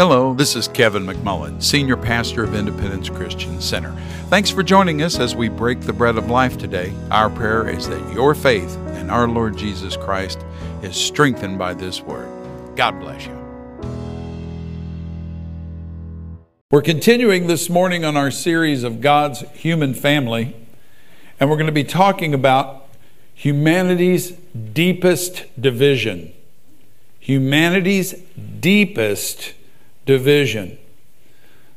Hello, this is Kevin McMullen, Senior Pastor of Independence Christian Center. Thanks for joining us as we break the bread of life today. Our prayer is that your faith in our Lord Jesus Christ is strengthened by this word. God bless you. We're continuing this morning on our series of God's human family, and we're going to be talking about humanity's deepest division. Humanity's deepest division.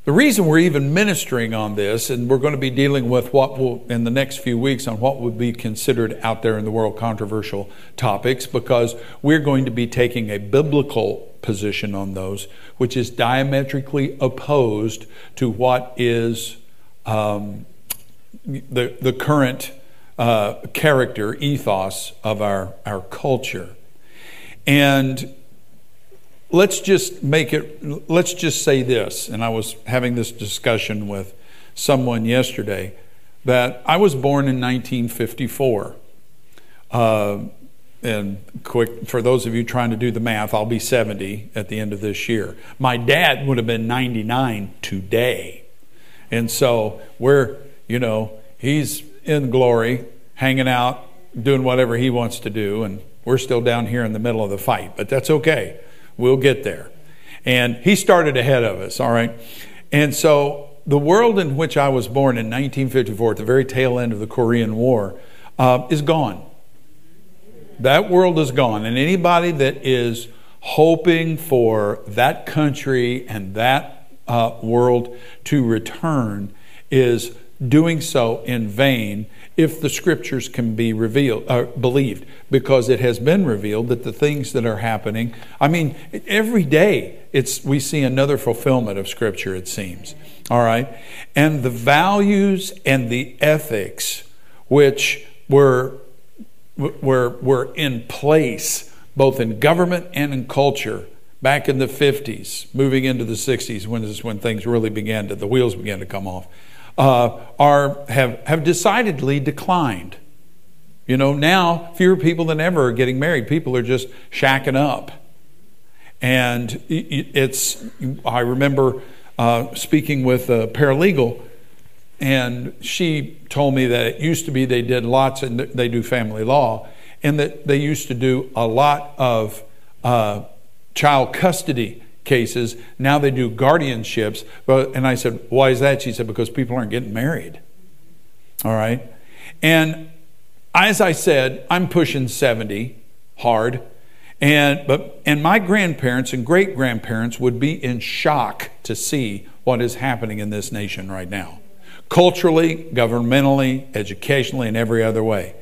The reason we're even ministering on this, and we're going to be dealing with what will, in the next few weeks, on what would be considered out there in the world controversial topics, because we're going to be taking a biblical position on those, which is diametrically opposed to what is um, the, the current uh, character, ethos of our, our culture. And let's just make it, let's just say this. And I was having this discussion with someone yesterday that I was born in 1954. Uh, and quick, for those of you trying to do the math, I'll be 70 at the end of this year. My dad would have been 99 today. And so we're, you know, he's in glory, hanging out, doing whatever he wants to do, and we're still down here in the middle of the fight, but that's okay We'll get there. And he started ahead of us, all right? And so the world in which I was born in 1954, at the very tail end of the Korean War, uh, is gone. That world is gone. And anybody that is hoping for that country and that uh, world to return is doing so in vain if the scriptures can be revealed uh, believed because it has been revealed that the things that are happening i mean every day it's we see another fulfillment of scripture it seems all right? And the values and the ethics which were were were in place both in government and in culture back in the 50s moving into the 60s when is when things really began to the wheels began to come off uh, are, have, have decidedly declined. You know, now fewer people than ever are getting married. People are just shacking up. And it's, I remember uh, speaking with a paralegal, and she told me that it used to be they did lots, and they do family law, and that they used to do a lot of uh, child custody cases. Now they do guardianships. But, and I said, why is that? She said, because people aren't getting married. All right. And as I said, I'm pushing 70 hard. And, but, and my grandparents and great grandparents would be in shock to see what is happening in this nation right now culturally, governmentally, educationally, and every other way.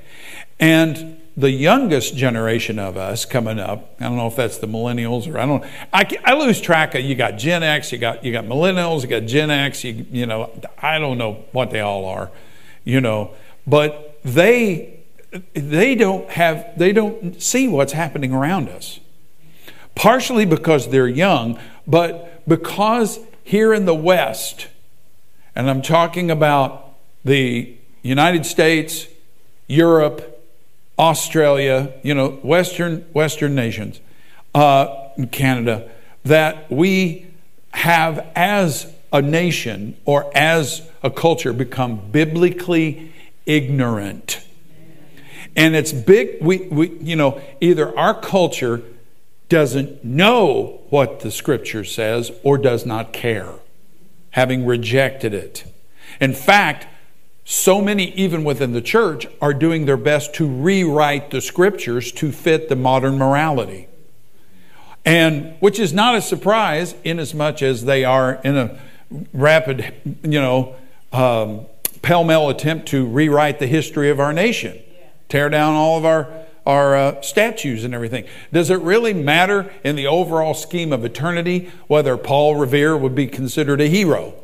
And the youngest generation of us coming up, I don't know if that's the millennials or I don't, I, I lose track of, you got Gen X, you got, you got millennials, you got Gen X, you, you know, I don't know what they all are, you know, but they, they don't have, they don't see what's happening around us. Partially because they're young, but because here in the West, and I'm talking about the United States, Europe, Australia, you know, Western, Western nations, uh, Canada, that we have as a nation or as a culture become biblically ignorant. And it's big, we, we, you know, either our culture doesn't know what the scripture says or does not care, having rejected it. In fact, so many, even within the church, are doing their best to rewrite the scriptures to fit the modern morality. And which is not a surprise, inasmuch as they are in a rapid, you know, um, pell mell attempt to rewrite the history of our nation, tear down all of our our uh, statues and everything. Does it really matter in the overall scheme of eternity whether Paul Revere would be considered a hero,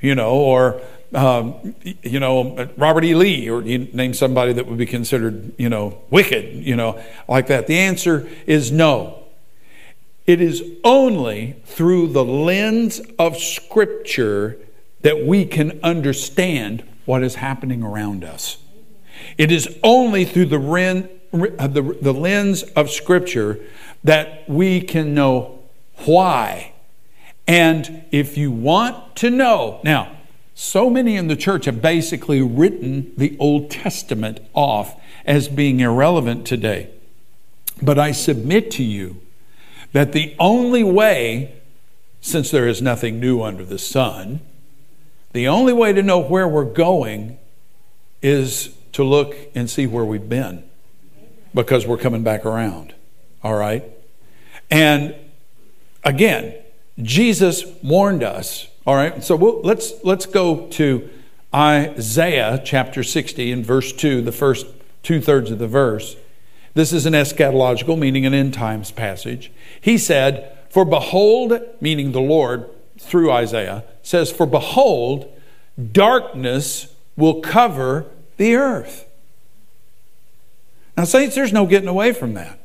you know, or um, you know, Robert E. Lee, or you name somebody that would be considered, you know, wicked, you know, like that? The answer is no. It is only through the lens of Scripture that we can understand what is happening around us. It is only through the, ren, uh, the, the lens of Scripture that we can know why And if you want to know, now, so many in the church have basically written the Old Testament off as being irrelevant today. But I submit to you that the only way, since there is nothing new under the sun, the only way to know where we're going is to look and see where we've been because we're coming back around. All right? And again, Jesus warned us. All right? So we'll, let's, let's go to Isaiah chapter 60 and verse 2, the first two thirds of the verse. This is an eschatological, meaning an end times passage. He said, For behold, meaning the Lord through Isaiah, says, For behold, darkness will cover the earth. Now, saints, there's no getting away from that.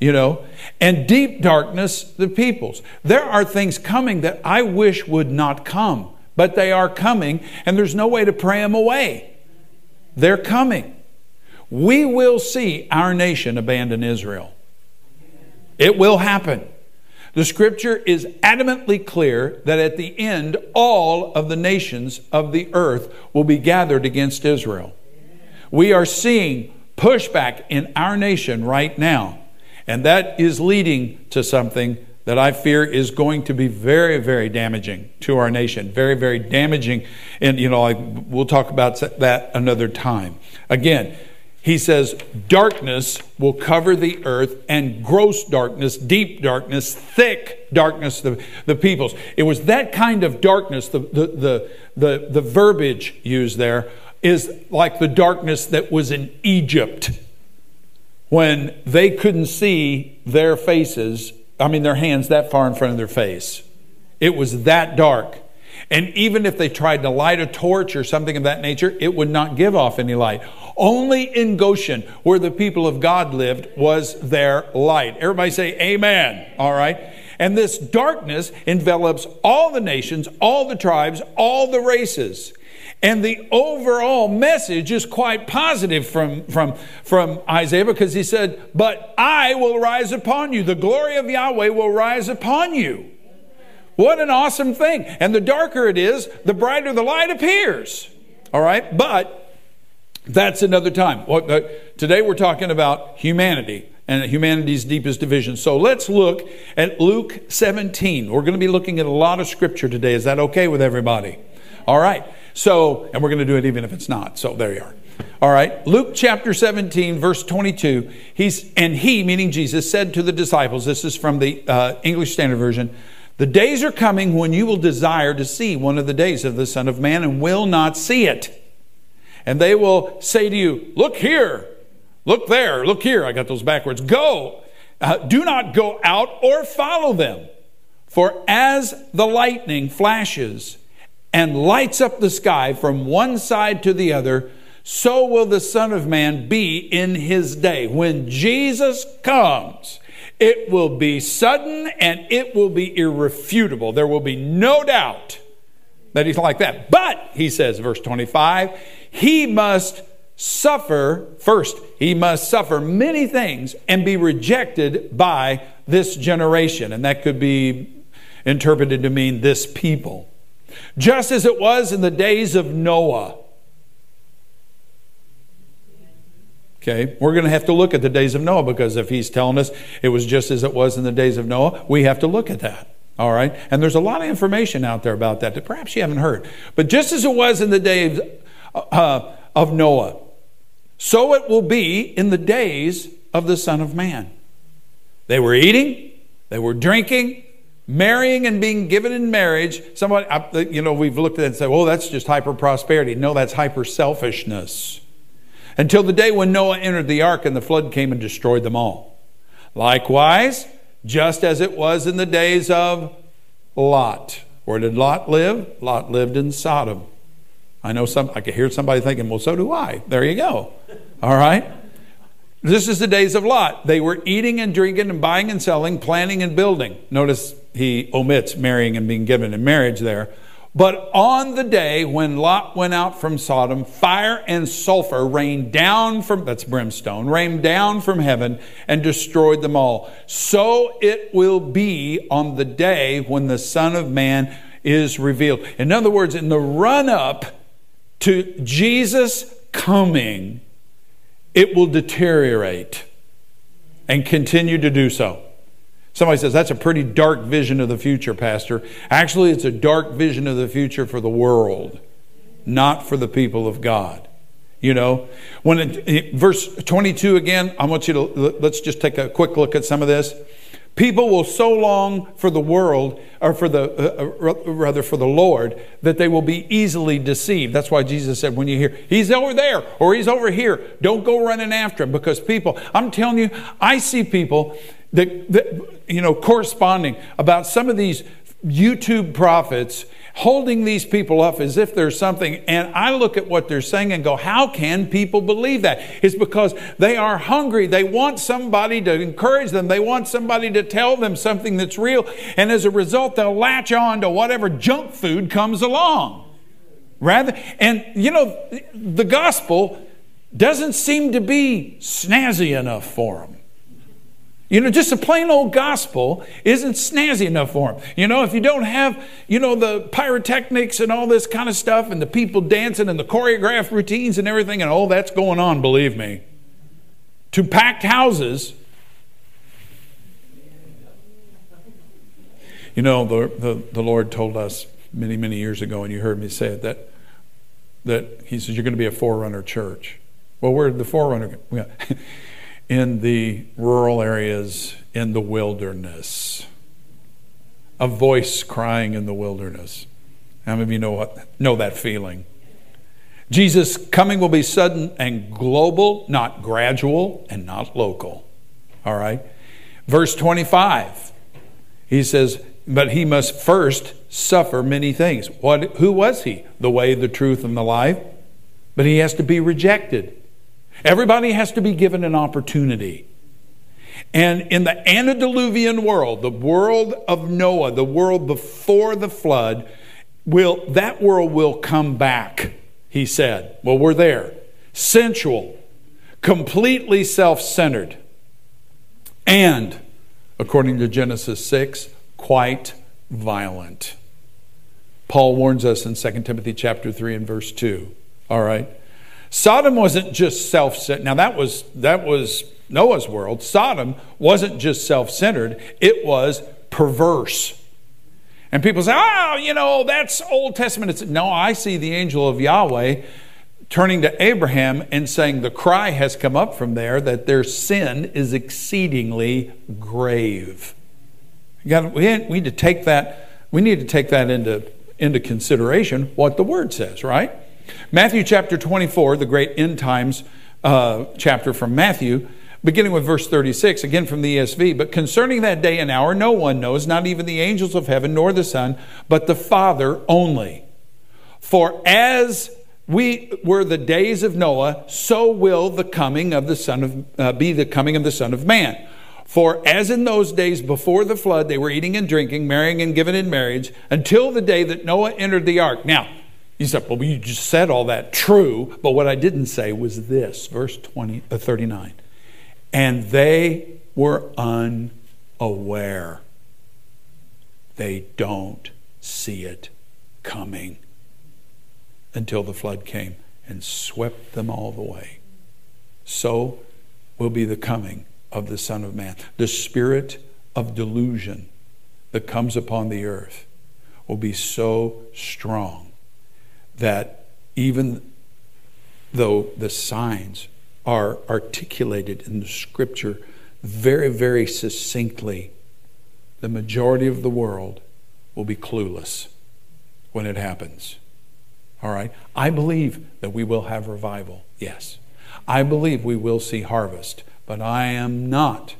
You know, and deep darkness, the peoples. There are things coming that I wish would not come, but they are coming, and there's no way to pray them away. They're coming. We will see our nation abandon Israel. It will happen. The scripture is adamantly clear that at the end, all of the nations of the earth will be gathered against Israel. We are seeing pushback in our nation right now, and that is leading to something that I fear is going to be very, very damaging to our nation. Very, very damaging. And, you know, I, we'll talk about that another time. Again, he says, Darkness will cover the earth, and gross darkness, deep darkness, thick darkness, the, the peoples. It was that kind of darkness, the, the, the, the, the verbiage used there is like the darkness that was in Egypt when they couldn't see their faces, I mean, their hands that far in front of their face. It was that dark. And even if they tried to light a torch or something of that nature, it would not give off any light. Only in Goshen, where the people of God lived, was there light. Everybody say amen. All right. And this darkness envelops all the nations, all the tribes, all the races. And the overall message is quite positive from, from, from Isaiah because he said, But I will rise upon you. The glory of Yahweh will rise upon you. What an awesome thing. And the darker it is, the brighter the light appears. All right? But that's another time. Uh, today we're talking about humanity and humanity's deepest division. So let's look at Luke 17. We're going to be looking at a lot of scripture today. Is that okay with everybody? All right. So, and we're going to do it even if it's not. So there you are. All right. Luke chapter 17, verse 22. He's, and he, meaning Jesus, said to the disciples, this is from the uh, English Standard Version, the days are coming when you will desire to see one of the days of the Son of Man and will not see it. And they will say to you, Look here, look there, look here. I got those backwards. Go. Uh, do not go out or follow them. For as the lightning flashes and lights up the sky from one side to the other, so will the Son of Man be in his day. When Jesus comes, it will be sudden and it will be irrefutable. There will be no doubt that he's like that. But, he says, verse 25, he must suffer, first, he must suffer many things and be rejected by this generation. And that could be interpreted to mean this people. Just as it was in the days of Noah. Okay, we're going to have to look at the days of Noah because if he's telling us it was just as it was in the days of Noah, we have to look at that. All right, and there's a lot of information out there about that that perhaps you haven't heard. But just as it was in the days uh, of Noah, so it will be in the days of the Son of Man. They were eating, they were drinking, marrying and being given in marriage. Somebody, you know, we've looked at it and said, "Oh, that's just hyper prosperity." No, that's hyper selfishness until the day when Noah entered the ark and the flood came and destroyed them all. Likewise, just as it was in the days of Lot. Where did Lot live? Lot lived in Sodom. I know some, I can hear somebody thinking, well, so do I. There you go. All right? This is the days of Lot. They were eating and drinking and buying and selling, planning and building. Notice he omits marrying and being given in marriage there. But on the day when Lot went out from Sodom, fire and sulfur rained down from, that's brimstone, rained down from heaven and destroyed them all. So it will be on the day when the Son of Man is revealed. In other words, in the run up to Jesus coming, it will deteriorate and continue to do so. Somebody says, That's a pretty dark vision of the future, Pastor. Actually, it's a dark vision of the future for the world, not for the people of God. You know, when it, verse 22 again, I want you to let's just take a quick look at some of this. People will so long for the world, or for the uh, uh rather for the Lord, that they will be easily deceived. That's why Jesus said, when you hear He's over there or He's over here, don't go running after Him because people. I'm telling you, I see people that, you know corresponding about some of these YouTube prophets holding these people up as if there's something. And I look at what they're saying and go, how can people believe that? It's because they are hungry. They want somebody to encourage them. They want somebody to tell them something that's real. And as a result, they'll latch on to whatever junk food comes along. Rather, and you know, the gospel doesn't seem to be snazzy enough for them. You know, just a plain old gospel isn't snazzy enough for them. You know, if you don't have, you know, the pyrotechnics and all this kind of stuff and the people dancing and the choreographed routines and everything, and all that's going on, believe me, to packed houses. You know, the, the, the Lord told us many, many years ago, and you heard me say it, that, that He says, You're going to be a forerunner church. Well, where did the forerunner go? in the rural areas, in the wilderness. A voice crying in the wilderness. How many of you know, what, know that feeling? Jesus' coming will be sudden and global, not gradual and not local. All right? Verse 25, he says, But he must first suffer many things. What, who was he? The way, the truth, and the life. But he has to be rejected. Everybody has to be given an opportunity. And in the antediluvian world, the world of Noah, the world before the flood, will that world will come back, he said. Well, we're there. Sensual, completely self-centered, and according to Genesis 6, quite violent. Paul warns us in 2 Timothy chapter 3 and verse 2. All right? Sodom wasn't just self-centered. Now that was that was Noah's world. Sodom wasn't just self-centered, it was perverse. And people say, "Oh, you know, that's Old Testament." It's, no, I see the angel of Yahweh turning to Abraham and saying, "The cry has come up from there that their sin is exceedingly grave." Got, we need to take that. We need to take that into into consideration. What the Word says, right? Matthew chapter 24, the great end times uh, chapter from Matthew, beginning with verse 36, again from the ESV. But concerning that day and hour, no one knows, not even the angels of heaven, nor the Son, but the Father only. For as we were the days of Noah, so will the coming of the Son of uh, be the coming of the Son of Man. For as in those days before the flood, they were eating and drinking, marrying and giving in marriage, until the day that Noah entered the ark. Now, you said, well, you just said all that true, but what I didn't say was this, verse 20, uh, 39. And they were unaware. They don't see it coming until the flood came and swept them all away. So will be the coming of the Son of Man. The spirit of delusion that comes upon the earth will be so strong that even though the signs are articulated in the scripture very, very succinctly, the majority of the world will be clueless when it happens. All right? I believe that we will have revival, yes. I believe we will see harvest, but I am not,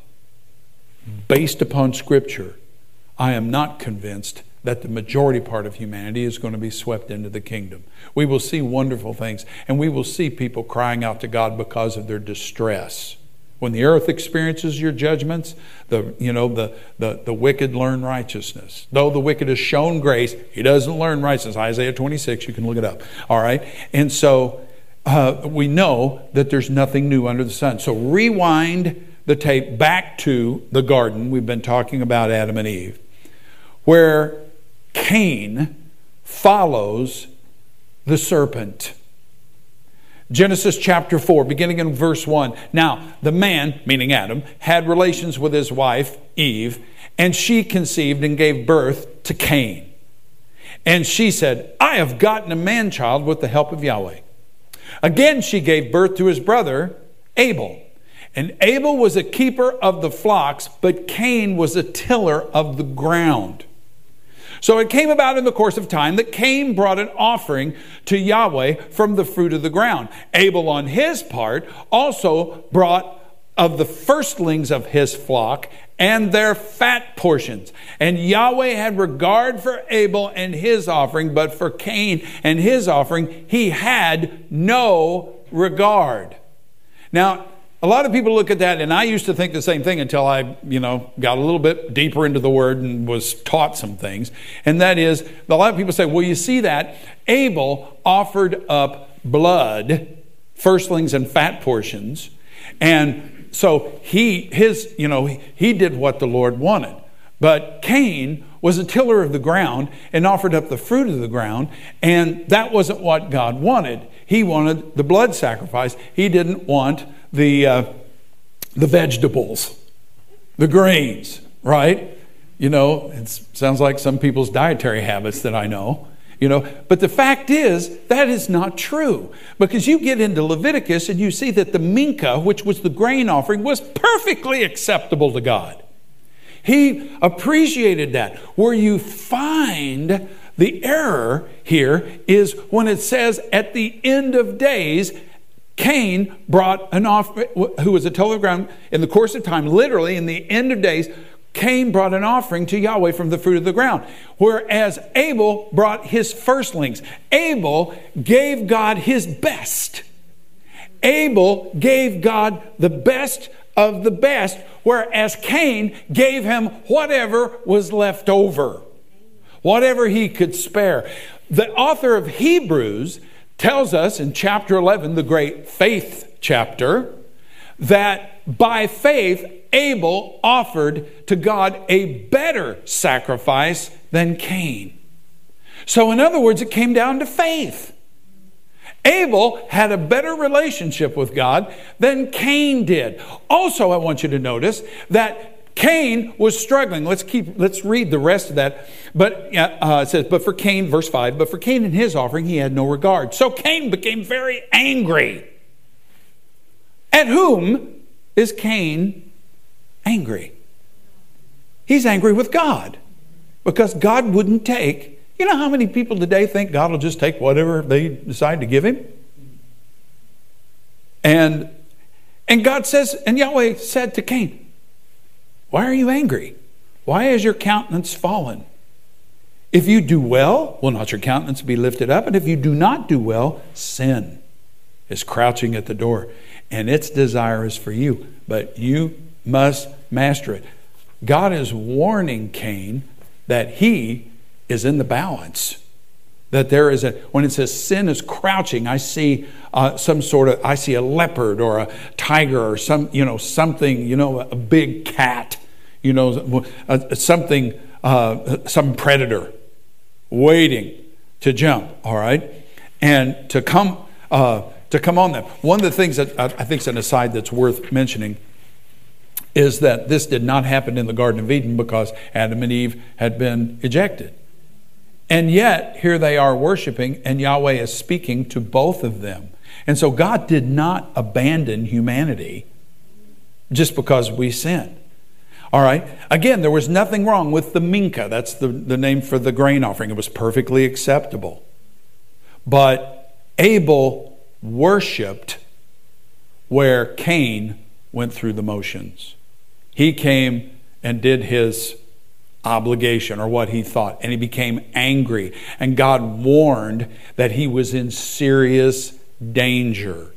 based upon Scripture, I am not convinced that the majority part of humanity is going to be swept into the kingdom. We will see wonderful things, and we will see people crying out to God because of their distress. When the earth experiences your judgments, the you know the, the, the wicked learn righteousness. Though the wicked has shown grace, he doesn't learn righteousness. Isaiah 26, you can look it up. All right, and so uh, we know that there's nothing new under the sun. So rewind the tape back to the garden. We've been talking about Adam and Eve, where Cain follows the serpent. Genesis chapter 4, beginning in verse 1. Now, the man, meaning Adam, had relations with his wife, Eve, and she conceived and gave birth to Cain. And she said, I have gotten a man child with the help of Yahweh. Again, she gave birth to his brother, Abel. And Abel was a keeper of the flocks, but Cain was a tiller of the ground. So it came about in the course of time that Cain brought an offering to Yahweh from the fruit of the ground. Abel, on his part, also brought of the firstlings of his flock and their fat portions. And Yahweh had regard for Abel and his offering, but for Cain and his offering, he had no regard. Now, a lot of people look at that, and I used to think the same thing until I, you know, got a little bit deeper into the word and was taught some things. And that is, a lot of people say, well, you see that Abel offered up blood, firstlings and fat portions, and so he, his, you know, he did what the Lord wanted. But Cain was a tiller of the ground and offered up the fruit of the ground, and that wasn't what God wanted. He wanted the blood sacrifice. He didn't want the, uh, the vegetables, the grains, right? You know, it sounds like some people's dietary habits that I know. You know, but the fact is, that is not true. Because you get into Leviticus and you see that the mincha, which was the grain offering, was perfectly acceptable to God. He appreciated that. Where you find the error here is when it says at the end of days, Cain brought an offering, who was a of ground in the course of time, literally in the end of days, Cain brought an offering to Yahweh from the fruit of the ground, whereas Abel brought his firstlings. Abel gave God his best. Abel gave God the best of the best, whereas Cain gave him whatever was left over, whatever he could spare. The author of Hebrews tells us in chapter 11, the great faith chapter, that by faith, Abel offered to God a better sacrifice than Cain. So, in other words, it came down to faith. Abel had a better relationship with God than Cain did. Also, I want you to notice that Cain was struggling. Let's keep. Let's read the rest of that. But uh, it says, "But for Cain, verse five. But for Cain and his offering, he had no regard. So Cain became very angry. At whom is Cain angry? He's angry with God because God wouldn't take. You know how many people today think God will just take whatever they decide to give him? And and God says, and Yahweh said to Cain, why are you angry? Why has your countenance fallen? If you do well, will not your countenance be lifted up? And if you do not do well, sin is crouching at the door, and its desire is for you, but you must master it. God is warning Cain that he is in the balance. That there is a, when it says sin is crouching, I see uh, some sort of, I see a leopard or a tiger or some, you know, something, you know, a big cat you know, uh, something, uh, some predator waiting to jump, all right? And to come, uh, to come on them. One of the things that I think is an aside that's worth mentioning is that this did not happen in the Garden of Eden because Adam and Eve had been ejected. And yet, here they are worshiping, and Yahweh is speaking to both of them. And so, God did not abandon humanity just because we sinned. All right. Again, there was nothing wrong with the mincha. That's the, the name for the grain offering. It was perfectly acceptable. But Abel worshiped where Cain went through the motions. He came and did his obligation or what he thought, and he became angry. And God warned that he was in serious danger.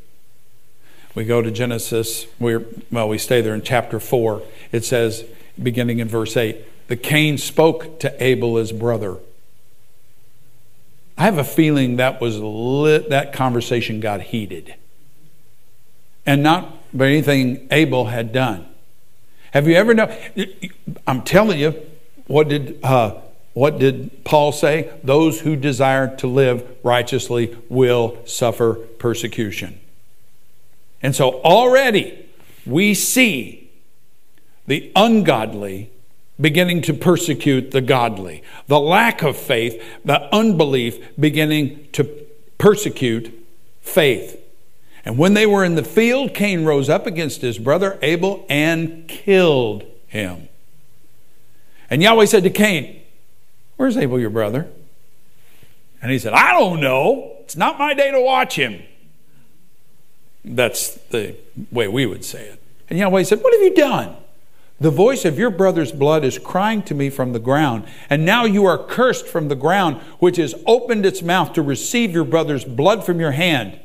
We go to Genesis, we're, well, we stay there in chapter 4. It says, beginning in verse 8, the Cain spoke to Abel, his brother. I have a feeling that was lit, that conversation got heated. And not by anything Abel had done. Have you ever know? I'm telling you, what did uh, what did Paul say? Those who desire to live righteously will suffer persecution. And so already we see the ungodly beginning to persecute the godly, the lack of faith, the unbelief beginning to persecute faith. And when they were in the field, Cain rose up against his brother Abel and killed him. And Yahweh said to Cain, Where's Abel, your brother? And he said, I don't know. It's not my day to watch him. That's the way we would say it. And Yahweh said, What have you done? The voice of your brother's blood is crying to me from the ground, and now you are cursed from the ground, which has opened its mouth to receive your brother's blood from your hand.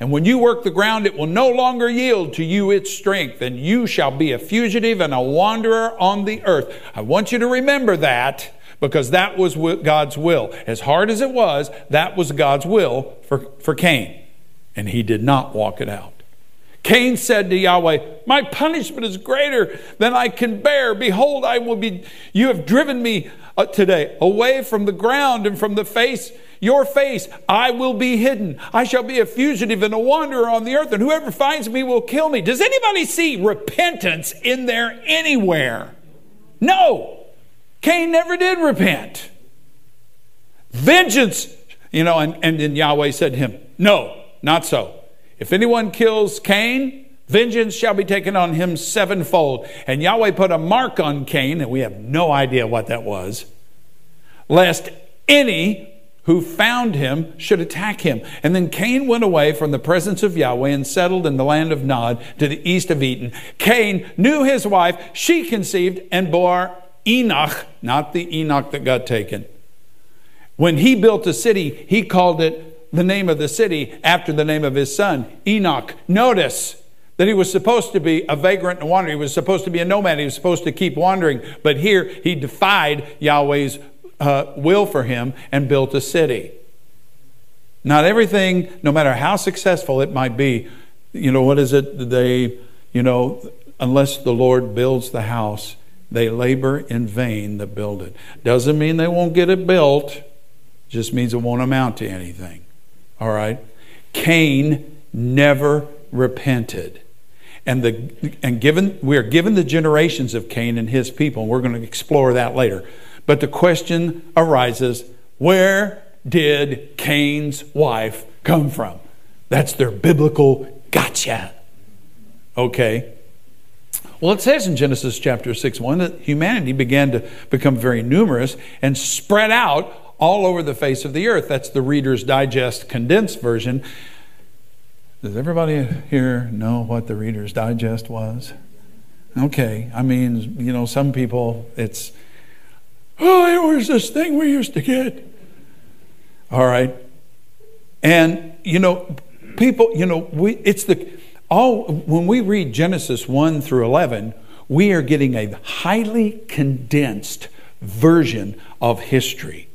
And when you work the ground, it will no longer yield to you its strength, and you shall be a fugitive and a wanderer on the earth. I want you to remember that because that was God's will. As hard as it was, that was God's will for, for Cain. And he did not walk it out. Cain said to Yahweh, My punishment is greater than I can bear. Behold, I will be, you have driven me Uh, today away from the ground and from the face your face I will be hidden. I shall be a fugitive and a wanderer on the earth, and whoever finds me will kill me. Does anybody see repentance in there anywhere? No. Cain never did repent. Vengeance, you know, and, and then Yahweh said to him, No, not so. If anyone kills Cain, vengeance shall be taken on him sevenfold. And Yahweh put a mark on Cain, and we have no idea what that was, lest any who found him should attack him. And then Cain went away from the presence of Yahweh and settled in the land of Nod to the east of Eden. Cain knew his wife, she conceived and bore Enoch, not the Enoch that got taken. When he built a city, he called it the name of the city after the name of his son, Enoch. Notice that he was supposed to be a vagrant and wanderer. He was supposed to be a nomad. He was supposed to keep wandering. But here he defied Yahweh's uh, will for him and built a city. Not everything, no matter how successful it might be, you know, what is it? They, you know, unless the Lord builds the house, they labor in vain that build it. Doesn't mean they won't get it built, just means it won't amount to anything. All right? Cain never repented. And, the, and given, we are given the generations of Cain and his people, we're going to explore that later. But the question arises where did Cain's wife come from? That's their biblical gotcha. Okay. Well, it says in Genesis chapter 6 1 that humanity began to become very numerous and spread out all over the face of the earth. That's the Reader's Digest condensed version. Does everybody here know what the Reader's Digest was? Okay, I mean, you know, some people, it's Oh, it was this thing we used to get. All right. And, you know, people, you know, we, it's the, all, when we read Genesis 1 through 11, we are getting a highly condensed version of history.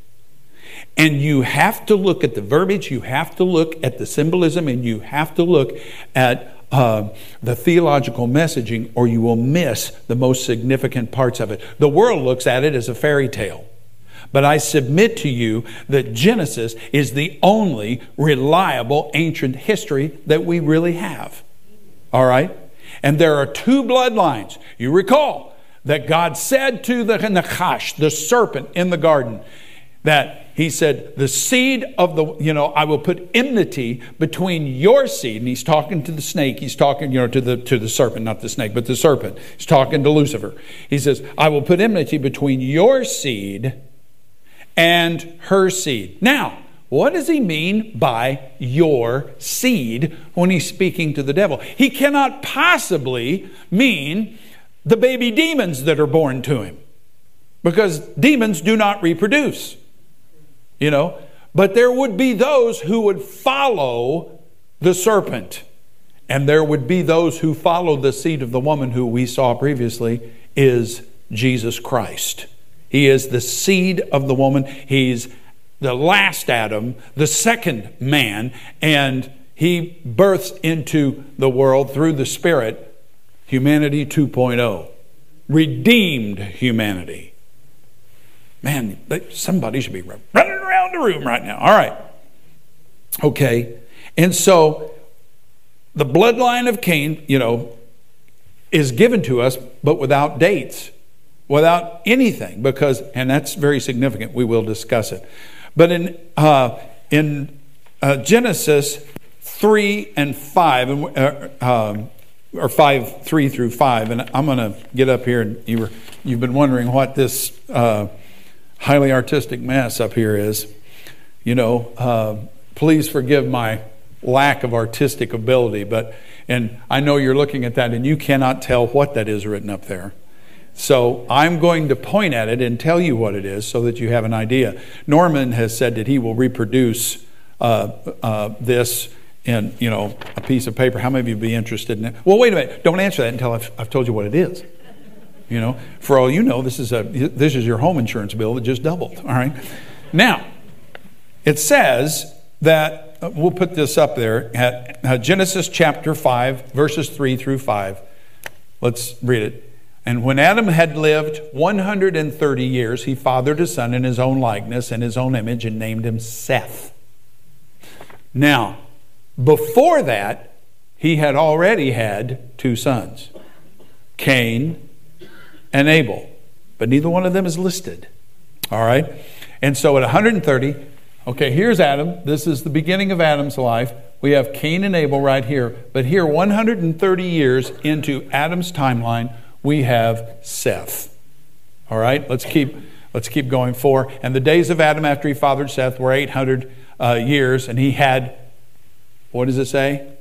And you have to look at the verbiage, you have to look at the symbolism, and you have to look at uh, the theological messaging, or you will miss the most significant parts of it. The world looks at it as a fairy tale. But I submit to you that Genesis is the only reliable ancient history that we really have. All right? And there are two bloodlines. You recall that God said to the Nachash, the serpent in the garden, that he said, The seed of the, you know, I will put enmity between your seed. And he's talking to the snake. He's talking, you know, to the, to the serpent, not the snake, but the serpent. He's talking to Lucifer. He says, I will put enmity between your seed and her seed. Now, what does he mean by your seed when he's speaking to the devil? He cannot possibly mean the baby demons that are born to him because demons do not reproduce you know. But there would be those who would follow the serpent And there would be those who followed the seed of the woman who we saw previously is Jesus Christ. He is the seed of the woman. He's the last Adam, the second man, and he births into the world through the Spirit humanity 2.0, redeemed humanity. Man, somebody should be the room right now. All right. Okay. And so the bloodline of Cain, you know, is given to us, but without dates, without anything, because, and that's very significant. We will discuss it. But in, uh, in uh, Genesis 3 and 5, and, uh, um, or 5, 3 through 5, and I'm going to get up here, and you were, you've been wondering what this uh, highly artistic mess up here is. You know, uh, please forgive my lack of artistic ability, but, and I know you're looking at that and you cannot tell what that is written up there. So I'm going to point at it and tell you what it is so that you have an idea. Norman has said that he will reproduce uh, uh, this in you know a piece of paper. How many of you would be interested in it? Well, wait a minute. Don't answer that until I've, I've told you what it is. You know, for all you know, this is a this is your home insurance bill that just doubled. All right. Now, it says that uh, we'll put this up there at uh, Genesis chapter five, verses three through five. Let's read it. And when Adam had lived 130 years, he fathered a son in his own likeness and his own image and named him Seth. Now, before that, he had already had two sons, Cain and Abel, but neither one of them is listed. All right? And so at 130, okay, here's Adam. This is the beginning of Adam's life. We have Cain and Abel right here. But here, 130 years into Adam's timeline, we have Seth. All right, let's keep let's keep going. For and the days of Adam after he fathered Seth were 800 uh, years, and he had what does it say?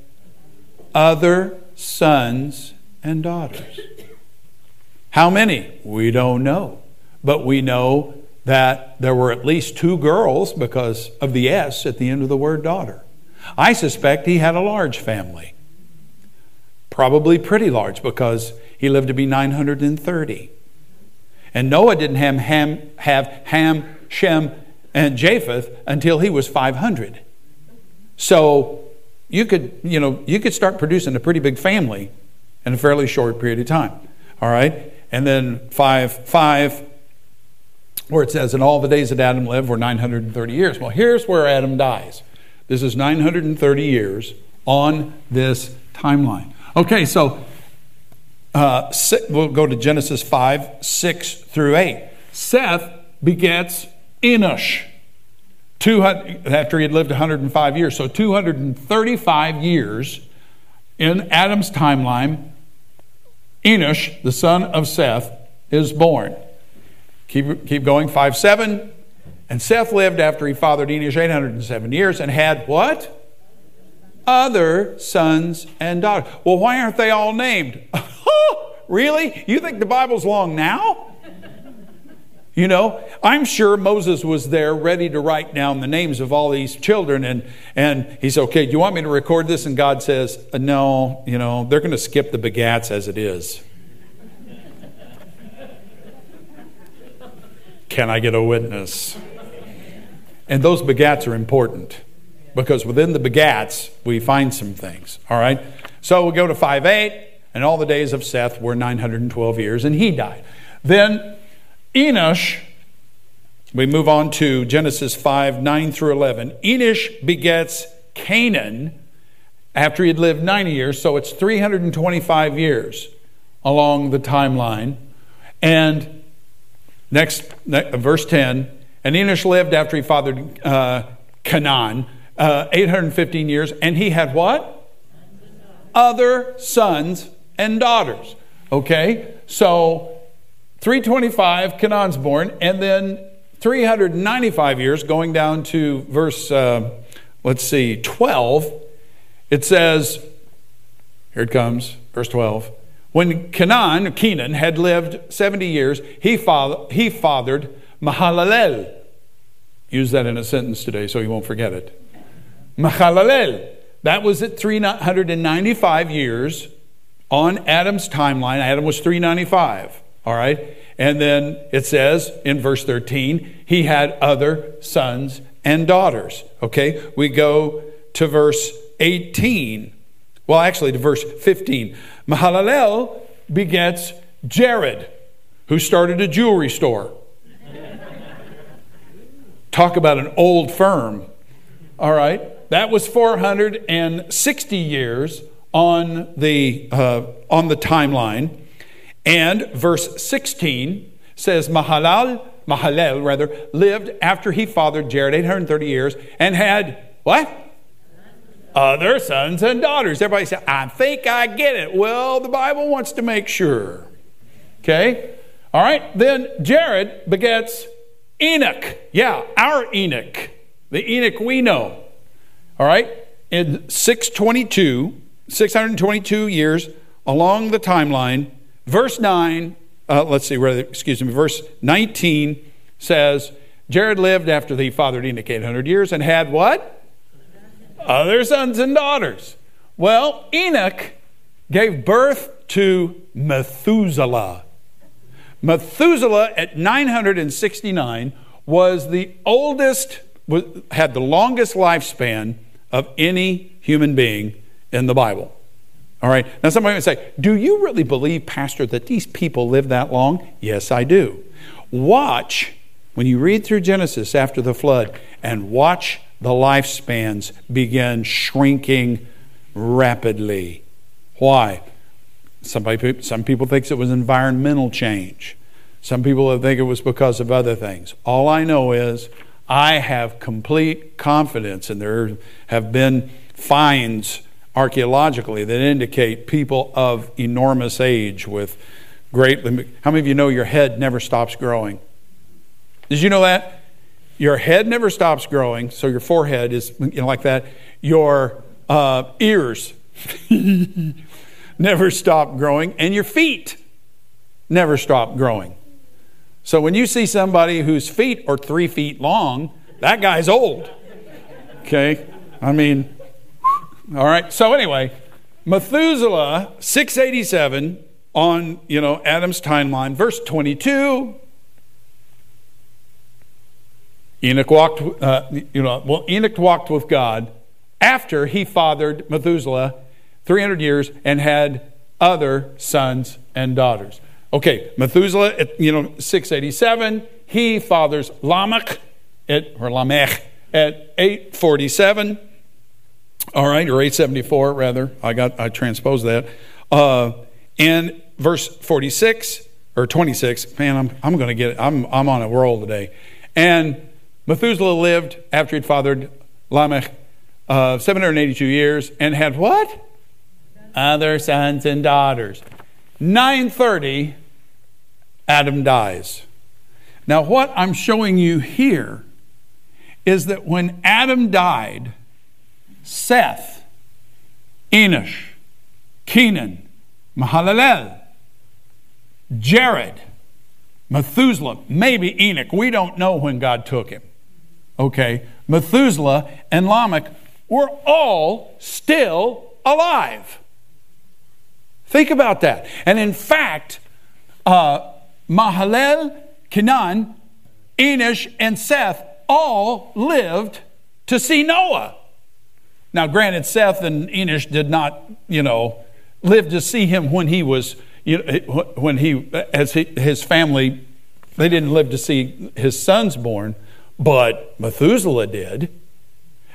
Other sons and daughters. How many? We don't know, but we know that there were at least two girls because of the S at the end of the word daughter. I suspect he had a large family. Probably pretty large because he lived to be 930. And Noah didn't have Ham, have Ham, Shem, and Japheth until he was 500. So you could, you know, you could start producing a pretty big family in a fairly short period of time. All right? And then 5 5 where it says, "And all the days that Adam lived were 930 years." Well, here's where Adam dies. This is 930 years on this timeline. Okay, so uh, we'll go to Genesis 5, 6 through 8. Seth begets Enosh after he had lived 105 years. So 235 years in Adam's timeline, Enosh, the son of Seth, is born. Keep, keep going, 5 7. And Seth lived after he fathered Enosh 807 years and had what? Other sons and daughters. Well, why aren't they all named? really? You think the Bible's long now? You know, I'm sure Moses was there ready to write down the names of all these children. And, and he said, Okay, do you want me to record this? And God says, No, you know, they're going to skip the begats as it is. Can I get a witness? And those begats are important because within the begats, we find some things. All right? So we go to 5 8, and all the days of Seth were 912 years, and he died. Then Enosh, we move on to Genesis 5 9 through 11. Enosh begets Canaan after he had lived 90 years, so it's 325 years along the timeline. And next, verse 10 and Enosh lived after he fathered uh, Canaan uh, 815 years, and he had what? Other sons and daughters. Okay, so 325, Canaan's born, and then 395 years, going down to verse, uh, let's see, 12, it says, here it comes, verse 12. When Canaan, Kenan, had lived 70 years, he, father, he fathered Mahalalel. Use that in a sentence today so you won't forget it. Mahalalel. That was at 395 years on Adam's timeline. Adam was 395. All right. And then it says in verse 13, he had other sons and daughters. Okay. We go to verse 18. Well, actually, to verse 15. Mahalalel begets Jared, who started a jewelry store. Talk about an old firm. All right. That was 460 years on the, uh, on the timeline. And verse 16 says, Mahalal, Mahalel rather, lived after he fathered Jared 830 years and had what? Other sons and daughters. Everybody said, I think I get it. Well, the Bible wants to make sure. Okay? All right, then Jared begets Enoch. Yeah, our Enoch. The Enoch we know. All right? In 622, 622 years along the timeline, verse 9, uh, let's see, rather, excuse me, verse 19 says, Jared lived after he fathered Enoch 800 years and had what? Other sons and daughters. Well, Enoch gave birth to Methuselah. Methuselah at 969 was the oldest, had the longest lifespan of any human being in the Bible. All right. Now, somebody might say, Do you really believe, Pastor, that these people lived that long? Yes, I do. Watch when you read through Genesis after the flood and watch the lifespans begin shrinking rapidly. Why? Somebody, some people think it was environmental change. Some people think it was because of other things. All I know is I have complete confidence, and there have been finds archaeologically that indicate people of enormous age with great. How many of you know your head never stops growing? Did you know that? Your head never stops growing, so your forehead is you know, like that. Your uh, ears never stop growing, and your feet never stop growing. So when you see somebody whose feet are three feet long, that guy's old. Okay? I mean, all right. So anyway, Methuselah, 687 on, you know, Adam's timeline, verse 22. Enoch walked, uh, you know, well, Enoch walked with God after he fathered Methuselah 300 years and had other sons and daughters. Okay, Methuselah, at, you know, 687, he fathers Lamech at, or Lamech at 847. All right, or 874 rather. I got I transposed that. Uh, and verse 46 or 26. Man, I'm I'm going to get it. I'm I'm on a roll today. And Methuselah lived after he'd fathered Lamech uh, 782 years and had what? Other sons and daughters. 930, Adam dies. Now, what I'm showing you here is that when Adam died, Seth, Enosh, Kenan, Mahalalel, Jared, Methuselah, maybe Enoch. We don't know when God took him. Okay. Methuselah and Lamech were all still alive. Think about that. And in fact, uh, Mahalel, Kenan, Enosh, and Seth all lived to see Noah. Now, granted, Seth and Enosh did not, you know, live to see him when he was, you know, when he, as he, his family, they didn't live to see his sons born, but Methuselah did,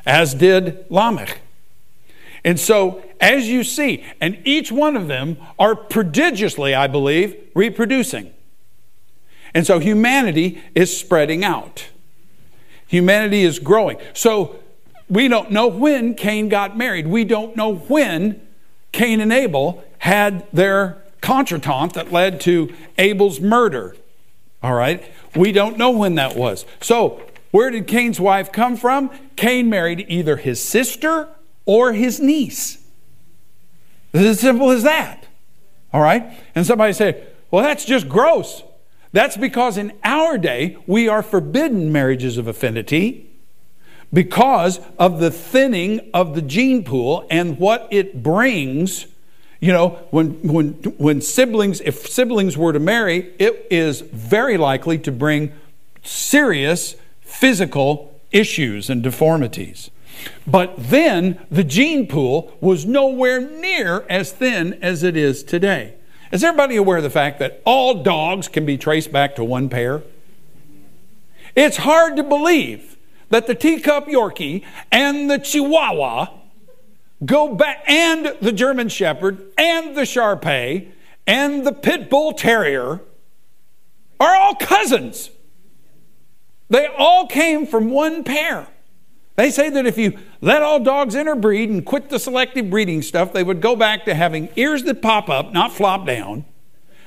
as did Lamech. And so, as you see, and each one of them are prodigiously, I believe, reproducing. And so humanity is spreading out. Humanity is growing. So we don't know when Cain got married. We don't know when Cain and Abel had their contretemps that led to Abel's murder. All right? We don't know when that was. So, where did Cain's wife come from? Cain married either his sister or his niece. It's as simple as that. All right? And somebody say, well, that's just gross. That's because in our day, we are forbidden marriages of affinity because of the thinning of the gene pool and what it brings. You know, when, when, when siblings, if siblings were to marry, it is very likely to bring serious physical issues and deformities. But then the gene pool was nowhere near as thin as it is today. Is everybody aware of the fact that all dogs can be traced back to one pair? It's hard to believe that the teacup Yorkie and the Chihuahua go back, and the German Shepherd and the Shar Pei and the Pit Bull Terrier are all cousins. They all came from one pair. They say that if you let all dogs interbreed and quit the selective breeding stuff, they would go back to having ears that pop up, not flop down.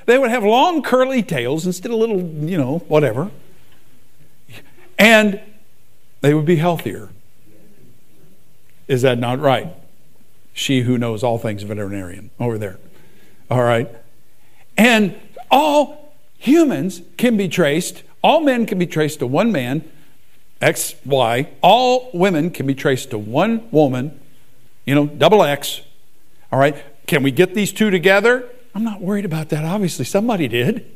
They would have long curly tails instead of little, you know, whatever. And they would be healthier. Is that not right? She who knows all things veterinarian over there. All right. And all humans can be traced, all men can be traced to one man X, Y. All women can be traced to one woman, you know, double X. All right. Can we get these two together? I'm not worried about that. Obviously, somebody did.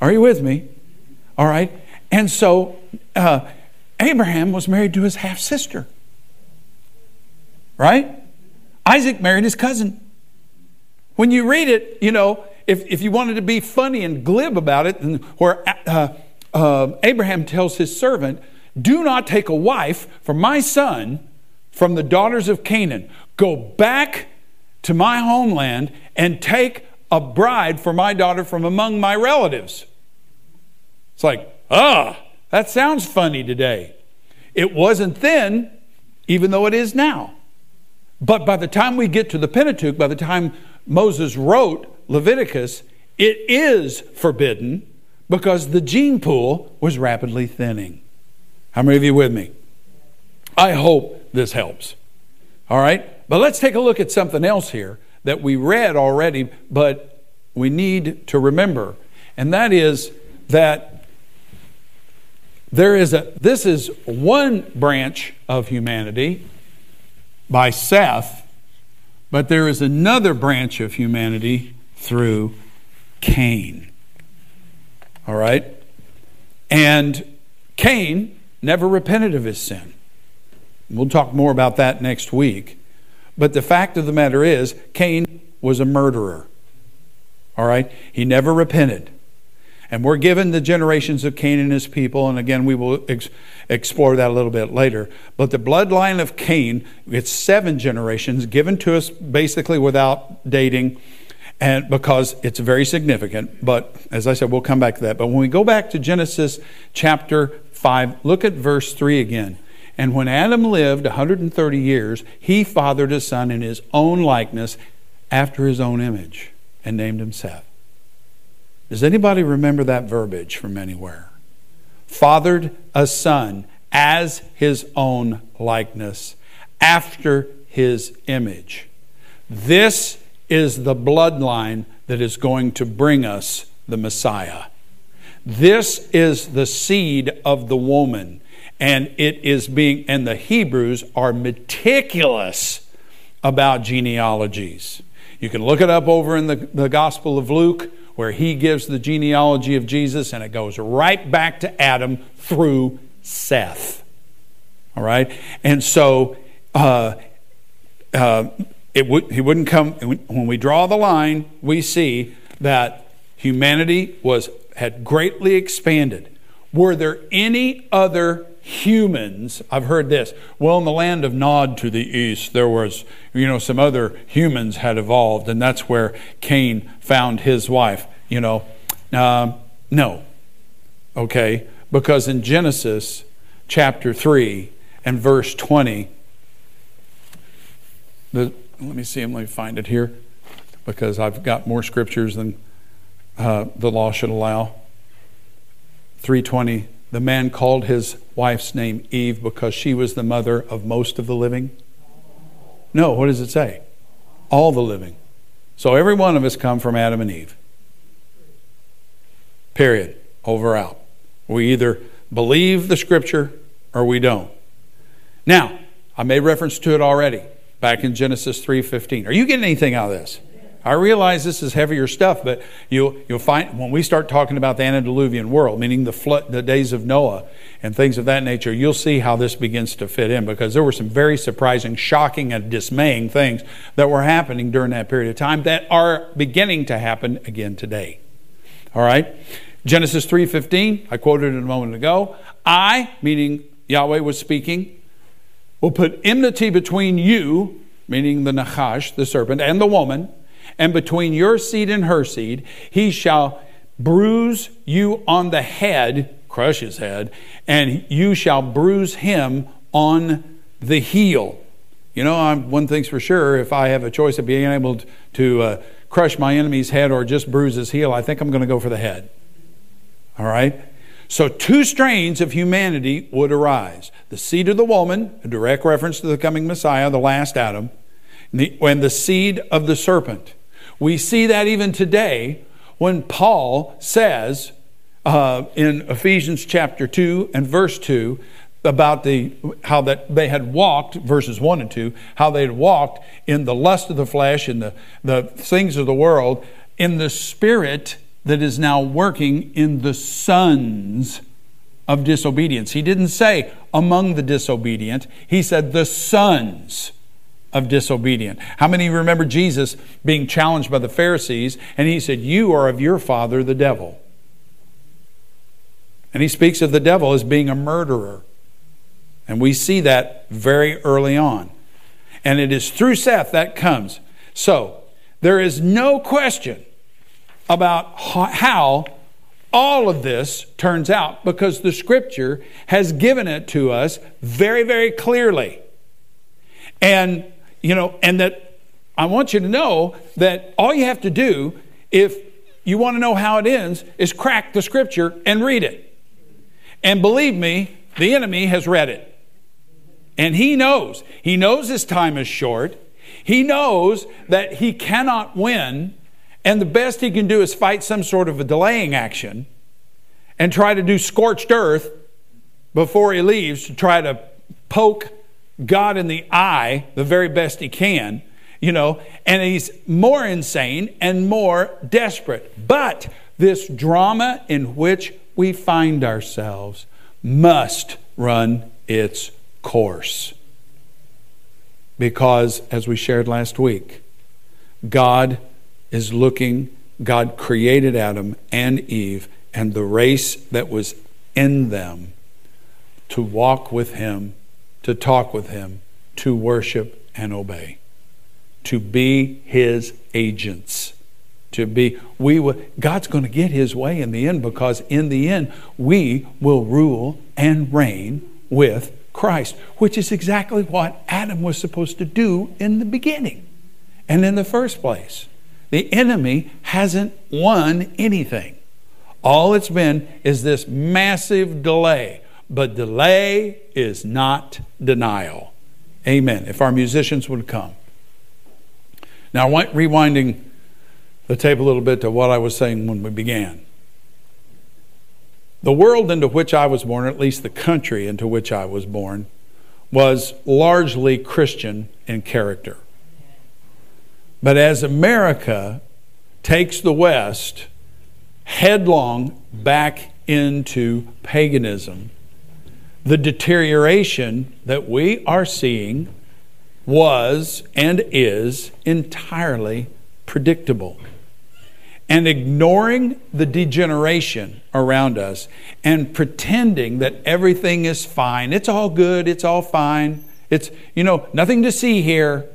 Are you with me? All right. And so uh, Abraham was married to his half sister. Right? Isaac married his cousin. When you read it, you know, if, if you wanted to be funny and glib about it, and where uh, uh, Abraham tells his servant, Do not take a wife for my son from the daughters of Canaan. Go back to my homeland and take a bride for my daughter from among my relatives. It's like, ah, that sounds funny today. It wasn't then, even though it is now. But by the time we get to the Pentateuch, by the time Moses wrote Leviticus, it is forbidden because the gene pool was rapidly thinning. How many of you with me? I hope this helps. All right? But let's take a look at something else here that we read already, but we need to remember. And that is that there is a this is one branch of humanity by Seth, but there is another branch of humanity through Cain. All right? And Cain never repented of his sin. We'll talk more about that next week. But the fact of the matter is, Cain was a murderer. All right? He never repented. And we're given the generations of Cain and his people, and again, we will ex- explore that a little bit later. But the bloodline of Cain, it's seven generations given to us basically without dating and because it's very significant. But as I said, we'll come back to that. But when we go back to Genesis chapter 5, look at verse 3 again. And when Adam lived 130 years, he fathered a son in his own likeness after his own image and named him Seth. Does anybody remember that verbiage from anywhere? Fathered a son as his own likeness after his image. This is the bloodline that is going to bring us the Messiah. This is the seed of the woman, and it is being, and the Hebrews are meticulous about genealogies. You can look it up over in the, the Gospel of Luke, where he gives the genealogy of Jesus, and it goes right back to Adam through Seth. All right? And so, uh, uh, it would, he wouldn't come. When we draw the line, we see that humanity was had greatly expanded. Were there any other humans? I've heard this. Well, in the land of Nod to the east, there was, you know, some other humans had evolved, and that's where Cain found his wife. You know, uh, no, okay, because in Genesis chapter three and verse twenty, the let me see, let me find it here because I've got more scriptures than uh, the law should allow. 320, the man called his wife's name Eve because she was the mother of most of the living. No, what does it say? All the living. So every one of us come from Adam and Eve. Period. Over out. We either believe the scripture or we don't. Now, I made reference to it already back in Genesis 3:15. Are you getting anything out of this? I realize this is heavier stuff, but you'll, you'll find when we start talking about the antediluvian world, meaning the flood, the days of Noah and things of that nature, you'll see how this begins to fit in because there were some very surprising, shocking, and dismaying things that were happening during that period of time that are beginning to happen again today. All right? Genesis 3:15, I quoted it a moment ago. I, meaning Yahweh was speaking, will put enmity between you, meaning the Nachash, the serpent, and the woman, and between your seed and her seed. He shall bruise you on the head, crush his head, and you shall bruise him on the heel. You know, I'm, one thing's for sure if I have a choice of being able to uh, crush my enemy's head or just bruise his heel, I think I'm going to go for the head. All right? So, two strains of humanity would arise the seed of the woman, a direct reference to the coming Messiah, the last Adam, and the seed of the serpent. We see that even today when Paul says uh, in Ephesians chapter 2 and verse 2 about the how that they had walked verses 1 and 2 how they had walked in the lust of the flesh and the, the things of the world in the spirit that is now working in the sons of disobedience. He didn't say among the disobedient, he said the sons of disobedient. How many remember Jesus being challenged by the Pharisees and he said, You are of your father, the devil? And he speaks of the devil as being a murderer. And we see that very early on. And it is through Seth that comes. So, there is no question about how all of this turns out because the scripture has given it to us very, very clearly. And, you know, and that I want you to know that all you have to do if you want to know how it ends is crack the scripture and read it. And believe me, the enemy has read it. And he knows. He knows his time is short. He knows that he cannot win and the best he can do is fight some sort of a delaying action and try to do scorched earth before he leaves to try to poke God in the eye the very best he can, you know, and he's more insane and more desperate. But this drama in which we find ourselves must run its course. Because, as we shared last week, God is looking, God created Adam and Eve and the race that was in them to walk with Him, to talk with Him, to worship and obey, to be His agents. To be, we will, God's going to get His way in the end because in the end we will rule and reign with Christ, which is exactly what Adam was supposed to do in the beginning and in the first place. The enemy hasn't won anything. All it's been is this massive delay. But delay is not denial. Amen. If our musicians would come. Now, rewinding the tape a little bit to what I was saying when we began. The world into which I was born, or at least the country into which I was born, was largely Christian in character. But as America takes the West headlong back into paganism, the deterioration that we are seeing was and is entirely predictable. And ignoring the degeneration around us and pretending that everything is fine, it's all good, it's all fine, it's, you know, nothing to see here,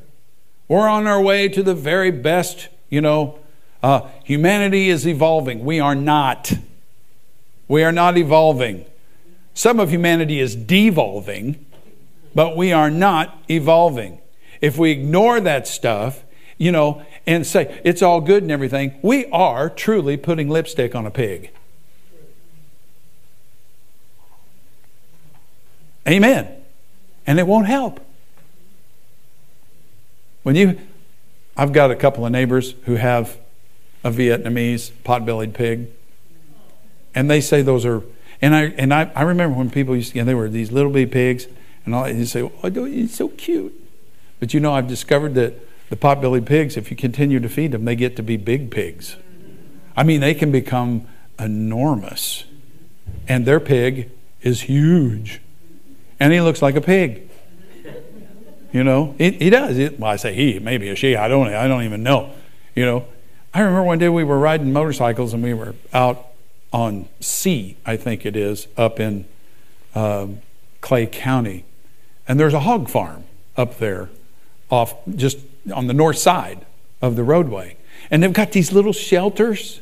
we're on our way to the very best, you know. Uh, humanity is evolving. We are not. We are not evolving. Some of humanity is devolving, but we are not evolving. If we ignore that stuff, you know, and say it's all good and everything, we are truly putting lipstick on a pig. Amen. And it won't help. When you, I've got a couple of neighbors who have a Vietnamese pot-bellied pig, and they say those are, And I and I, I remember when people used to, know, they were these little bitty pigs, and all you say, "Oh, it's so cute." But you know, I've discovered that the potbelly pigs, if you continue to feed them, they get to be big pigs. I mean, they can become enormous, and their pig is huge, and he looks like a pig. You know, he, he does. It, well, I say he, maybe a she. I don't. I don't even know. You know, I remember one day we were riding motorcycles and we were out on C, I think it is, up in um, Clay County, and there's a hog farm up there, off just on the north side of the roadway, and they've got these little shelters,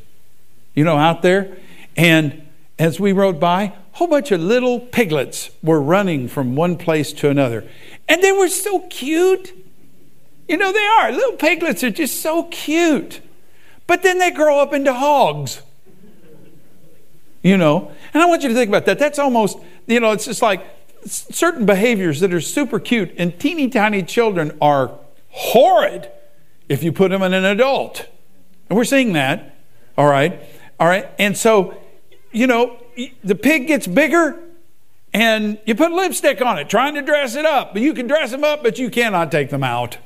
you know, out there, and as we rode by, a whole bunch of little piglets were running from one place to another. And they were so cute. You know, they are. Little piglets are just so cute. But then they grow up into hogs. You know, and I want you to think about that. That's almost, you know, it's just like certain behaviors that are super cute and teeny tiny children are horrid if you put them in an adult. And we're seeing that. All right. All right. And so, you know, the pig gets bigger and you put lipstick on it, trying to dress it up. But you can dress them up, but you cannot take them out.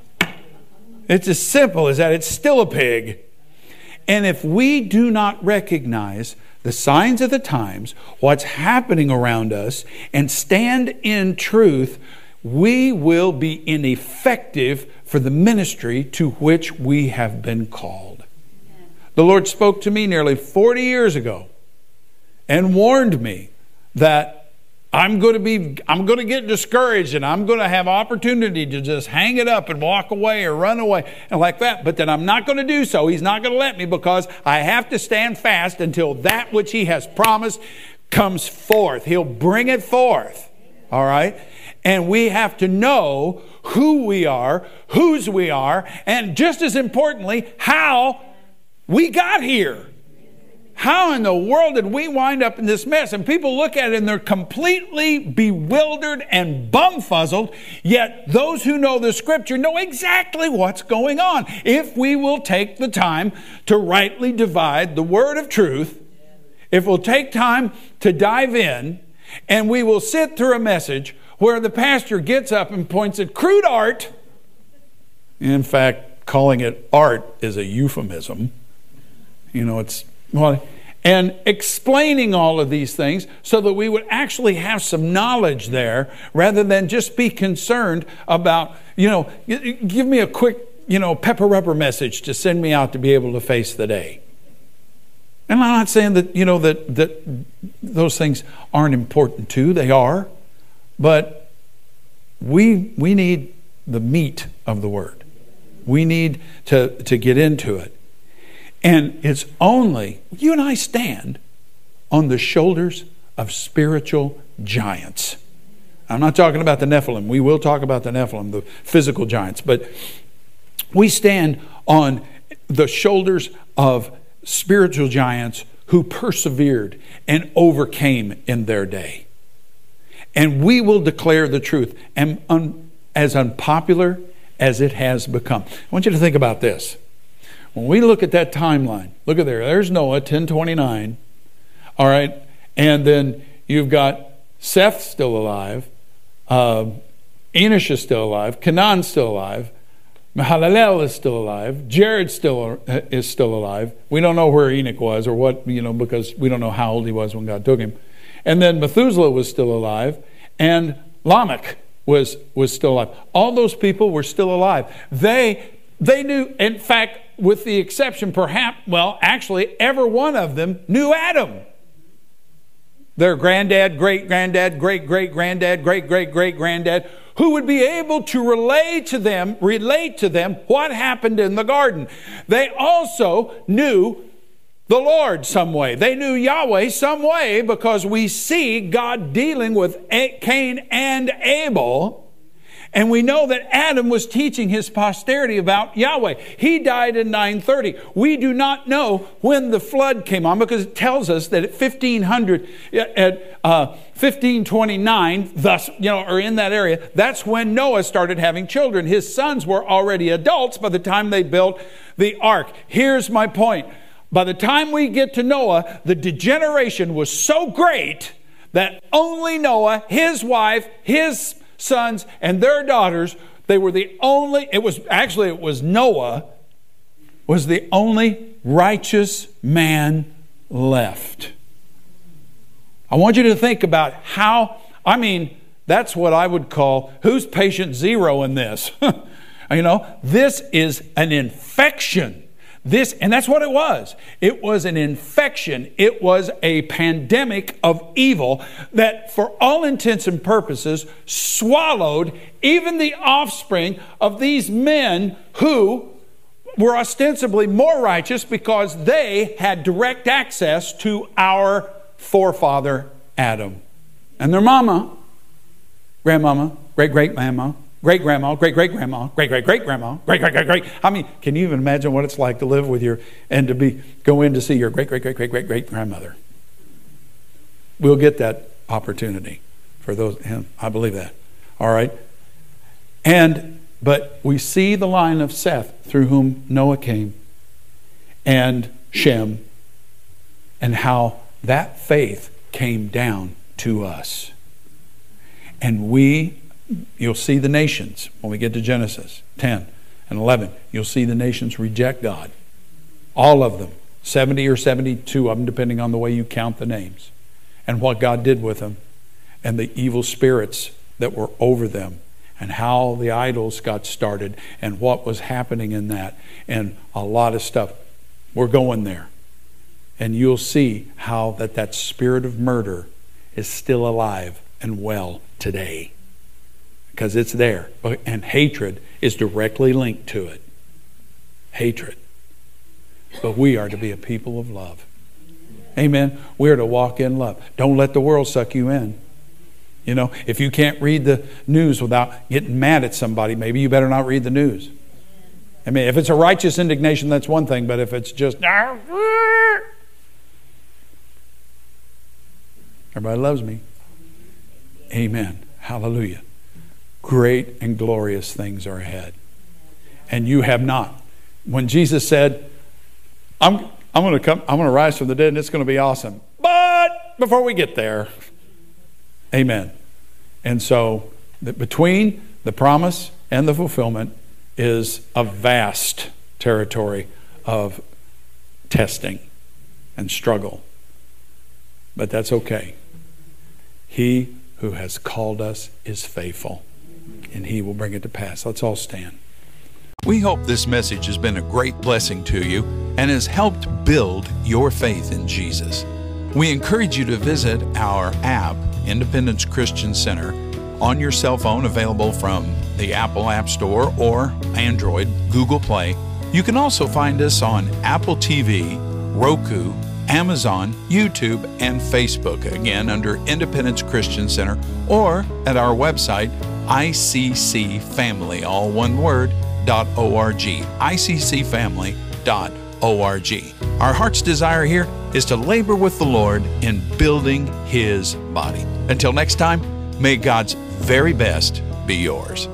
It's as simple as that. It's still a pig. And if we do not recognize the signs of the times, what's happening around us, and stand in truth, we will be ineffective for the ministry to which we have been called. The Lord spoke to me nearly 40 years ago and warned me that I'm going to be I'm going to get discouraged and I'm going to have opportunity to just hang it up and walk away or run away and like that but then I'm not going to do so. He's not going to let me because I have to stand fast until that which he has promised comes forth. He'll bring it forth all right? And we have to know who we are whose we are and just as importantly how we got here how in the world did we wind up in this mess? And people look at it and they're completely bewildered and bumfuzzled. Yet those who know the scripture know exactly what's going on. If we will take the time to rightly divide the word of truth, if we'll take time to dive in, and we will sit through a message where the pastor gets up and points at crude art. In fact, calling it art is a euphemism. You know, it's and explaining all of these things so that we would actually have some knowledge there rather than just be concerned about, you know, give me a quick, you know, pepper rubber message to send me out to be able to face the day. And I'm not saying that, you know, that, that those things aren't important too, they are, but we, we need the meat of the word. We need to, to get into it. And it's only, you and I stand on the shoulders of spiritual giants. I'm not talking about the Nephilim. We will talk about the Nephilim, the physical giants. But we stand on the shoulders of spiritual giants who persevered and overcame in their day. And we will declare the truth, and un, as unpopular as it has become. I want you to think about this. When we look at that timeline, look at there. There's Noah, 1029. All right. And then you've got Seth still alive. Uh, Enosh is still alive. Kenan still alive. Mahalalel is still alive. Jared still uh, is still alive. We don't know where Enoch was or what, you know, because we don't know how old he was when God took him. And then Methuselah was still alive. And Lamech was, was still alive. All those people were still alive. They, they knew, in fact, with the exception, perhaps, well, actually, every one of them knew Adam. Their granddad, great granddad, great great granddad, great great great granddad, who would be able to relate to them, relate to them what happened in the garden. They also knew the Lord some way. They knew Yahweh some way because we see God dealing with Cain and Abel and we know that Adam was teaching his posterity about Yahweh. He died in 930. We do not know when the flood came on because it tells us that at 1500, at uh, 1529, thus, you know, or in that area, that's when Noah started having children. His sons were already adults by the time they built the ark. Here's my point. By the time we get to Noah, the degeneration was so great that only Noah, his wife, his sons, and their daughters, they were the only, it was actually, it was Noah, was the only righteous man left. I want you to think about how, I mean, that's what I would call who's patient zero in this? you know, this is an infection. This, and that's what it was. It was an infection. It was a pandemic of evil that, for all intents and purposes, swallowed even the offspring of these men who were ostensibly more righteous because they had direct access to our forefather Adam. And their mama, grandmama, great great grandma, great grandma, great great grandma, great great great grandma, great great great great. I mean, can you even imagine what it's like to live with your and to be go in to see your great great great great great great grandmother? We'll get that opportunity for those. I believe that. All right, and but we see the line of Seth through whom Noah came, and Shem, and how that faith came down to us, and we you'll see the nations when we get to Genesis 10 and 11. You'll see the nations reject God. All of them. 70 or 72 of them, depending on the way you count the names. And what God did with them. And the evil spirits that were over them. And how the idols got started. And what was happening in that. And a lot of stuff. We're going there. And you'll see how that, that spirit of murder is still alive and well today because it's there. And hatred is directly linked to it. Hatred. But we are to be a people of love. Amen. We are to walk in love. Don't let the world suck you in. You know, if you can't read the news without getting mad at somebody, maybe you better not read the news. I mean, if it's a righteous indignation, that's one thing, but if it's just. Everybody loves me. Amen. Hallelujah great and glorious things are ahead. And you have not. When Jesus said, I'm, I'm going to come, I'm going to rise from the dead and it's going to be awesome. But before we get there, amen. And so between the promise and the fulfillment is a vast territory of testing and struggle. But that's okay. He who has called us is faithful and He will bring it to pass. Let's all stand. We hope this message has been a great blessing to you and has helped build your faith in Jesus. We encourage you to visit our app, Independence Christian Center, on your cell phone, available from the Apple App Store or Android, Google Play. You can also find us on Apple TV, Roku, Amazon, YouTube, and Facebook, again under Independence Christian Center, or at our website, iccfamily, all one word, .org, iccfamily.org. Our heart's desire here is to labor with the Lord in building His body. Until next time, may God's very best be yours.